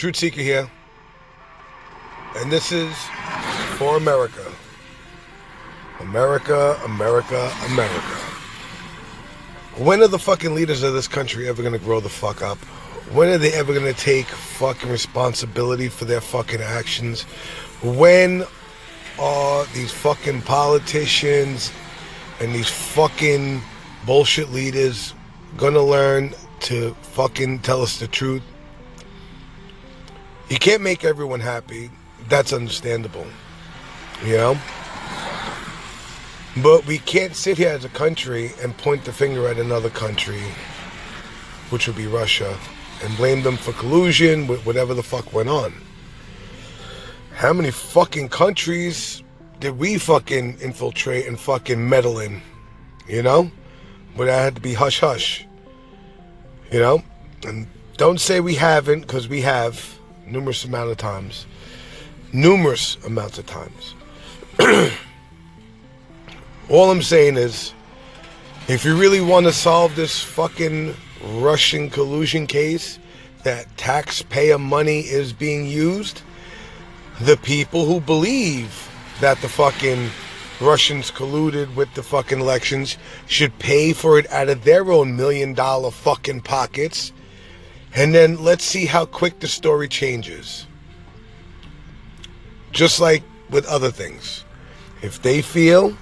Truth Seeker here. And this is for America. America, America, America. When are the fucking leaders of this country ever gonna grow the fuck up? When are they ever gonna take fucking responsibility for their fucking actions? When are these fucking politicians and these fucking bullshit leaders gonna learn to fucking tell us the truth? You can't make everyone happy. That's understandable. You know? But we can't sit here as a country and point the finger at another country, which would be Russia, and blame them for collusion with whatever the fuck went on. How many fucking countries did we fucking infiltrate and fucking meddle in? You know? But that had to be hush hush. You know? And don't say we haven't, because we have numerous amount of times. Numerous amounts of times. All I'm saying is, if you really want to solve this fucking Russian collusion case, that taxpayer money is being used, the people who believe that the fucking Russians colluded with the fucking elections should pay for it out of their own million dollar fucking pockets and then let's see how quick the story changes. Just like with other things. If they feel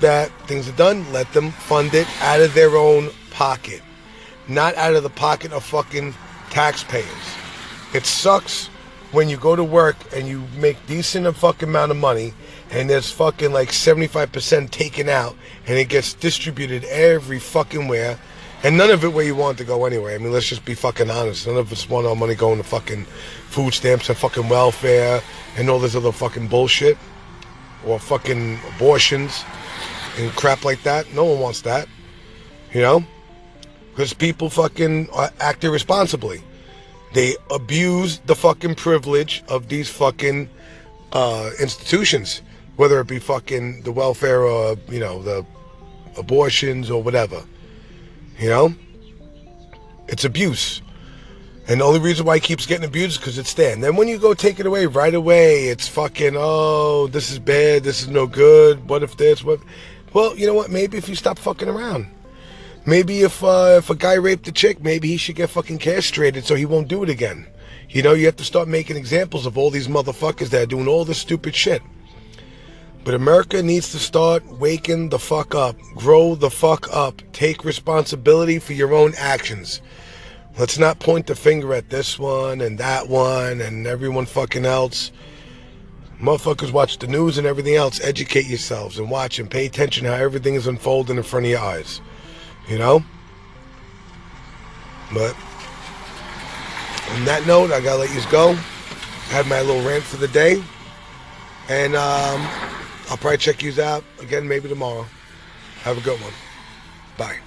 that things are done, let them fund it out of their own pocket, not out of the pocket of fucking taxpayers. It sucks when you go to work and you make decent a fucking amount of money and there's fucking like 75% taken out and it gets distributed every fucking where and none of it where you want to go anyway. I mean, let's just be fucking honest. None of us want our money going to fucking food stamps and fucking welfare and all this other fucking bullshit. Or fucking abortions and crap like that. No one wants that. You know? Because people fucking act irresponsibly. They abuse the fucking privilege of these fucking uh, institutions. Whether it be fucking the welfare or, you know, the abortions or whatever. You know? It's abuse. And the only reason why he keeps getting abused is because it's there. And then when you go take it away right away, it's fucking, oh, this is bad, this is no good, what if this, what? Well, you know what? Maybe if you stop fucking around. Maybe if uh, if a guy raped a chick, maybe he should get fucking castrated so he won't do it again. You know, you have to start making examples of all these motherfuckers that are doing all this stupid shit. But America needs to start waking the fuck up, grow the fuck up, take responsibility for your own actions. Let's not point the finger at this one and that one and everyone fucking else. Motherfuckers watch the news and everything else. Educate yourselves and watch and pay attention how everything is unfolding in front of your eyes. You know? But on that note, I gotta let you go. I had my little rant for the day. And um I'll probably check you out again maybe tomorrow. Have a good one. Bye.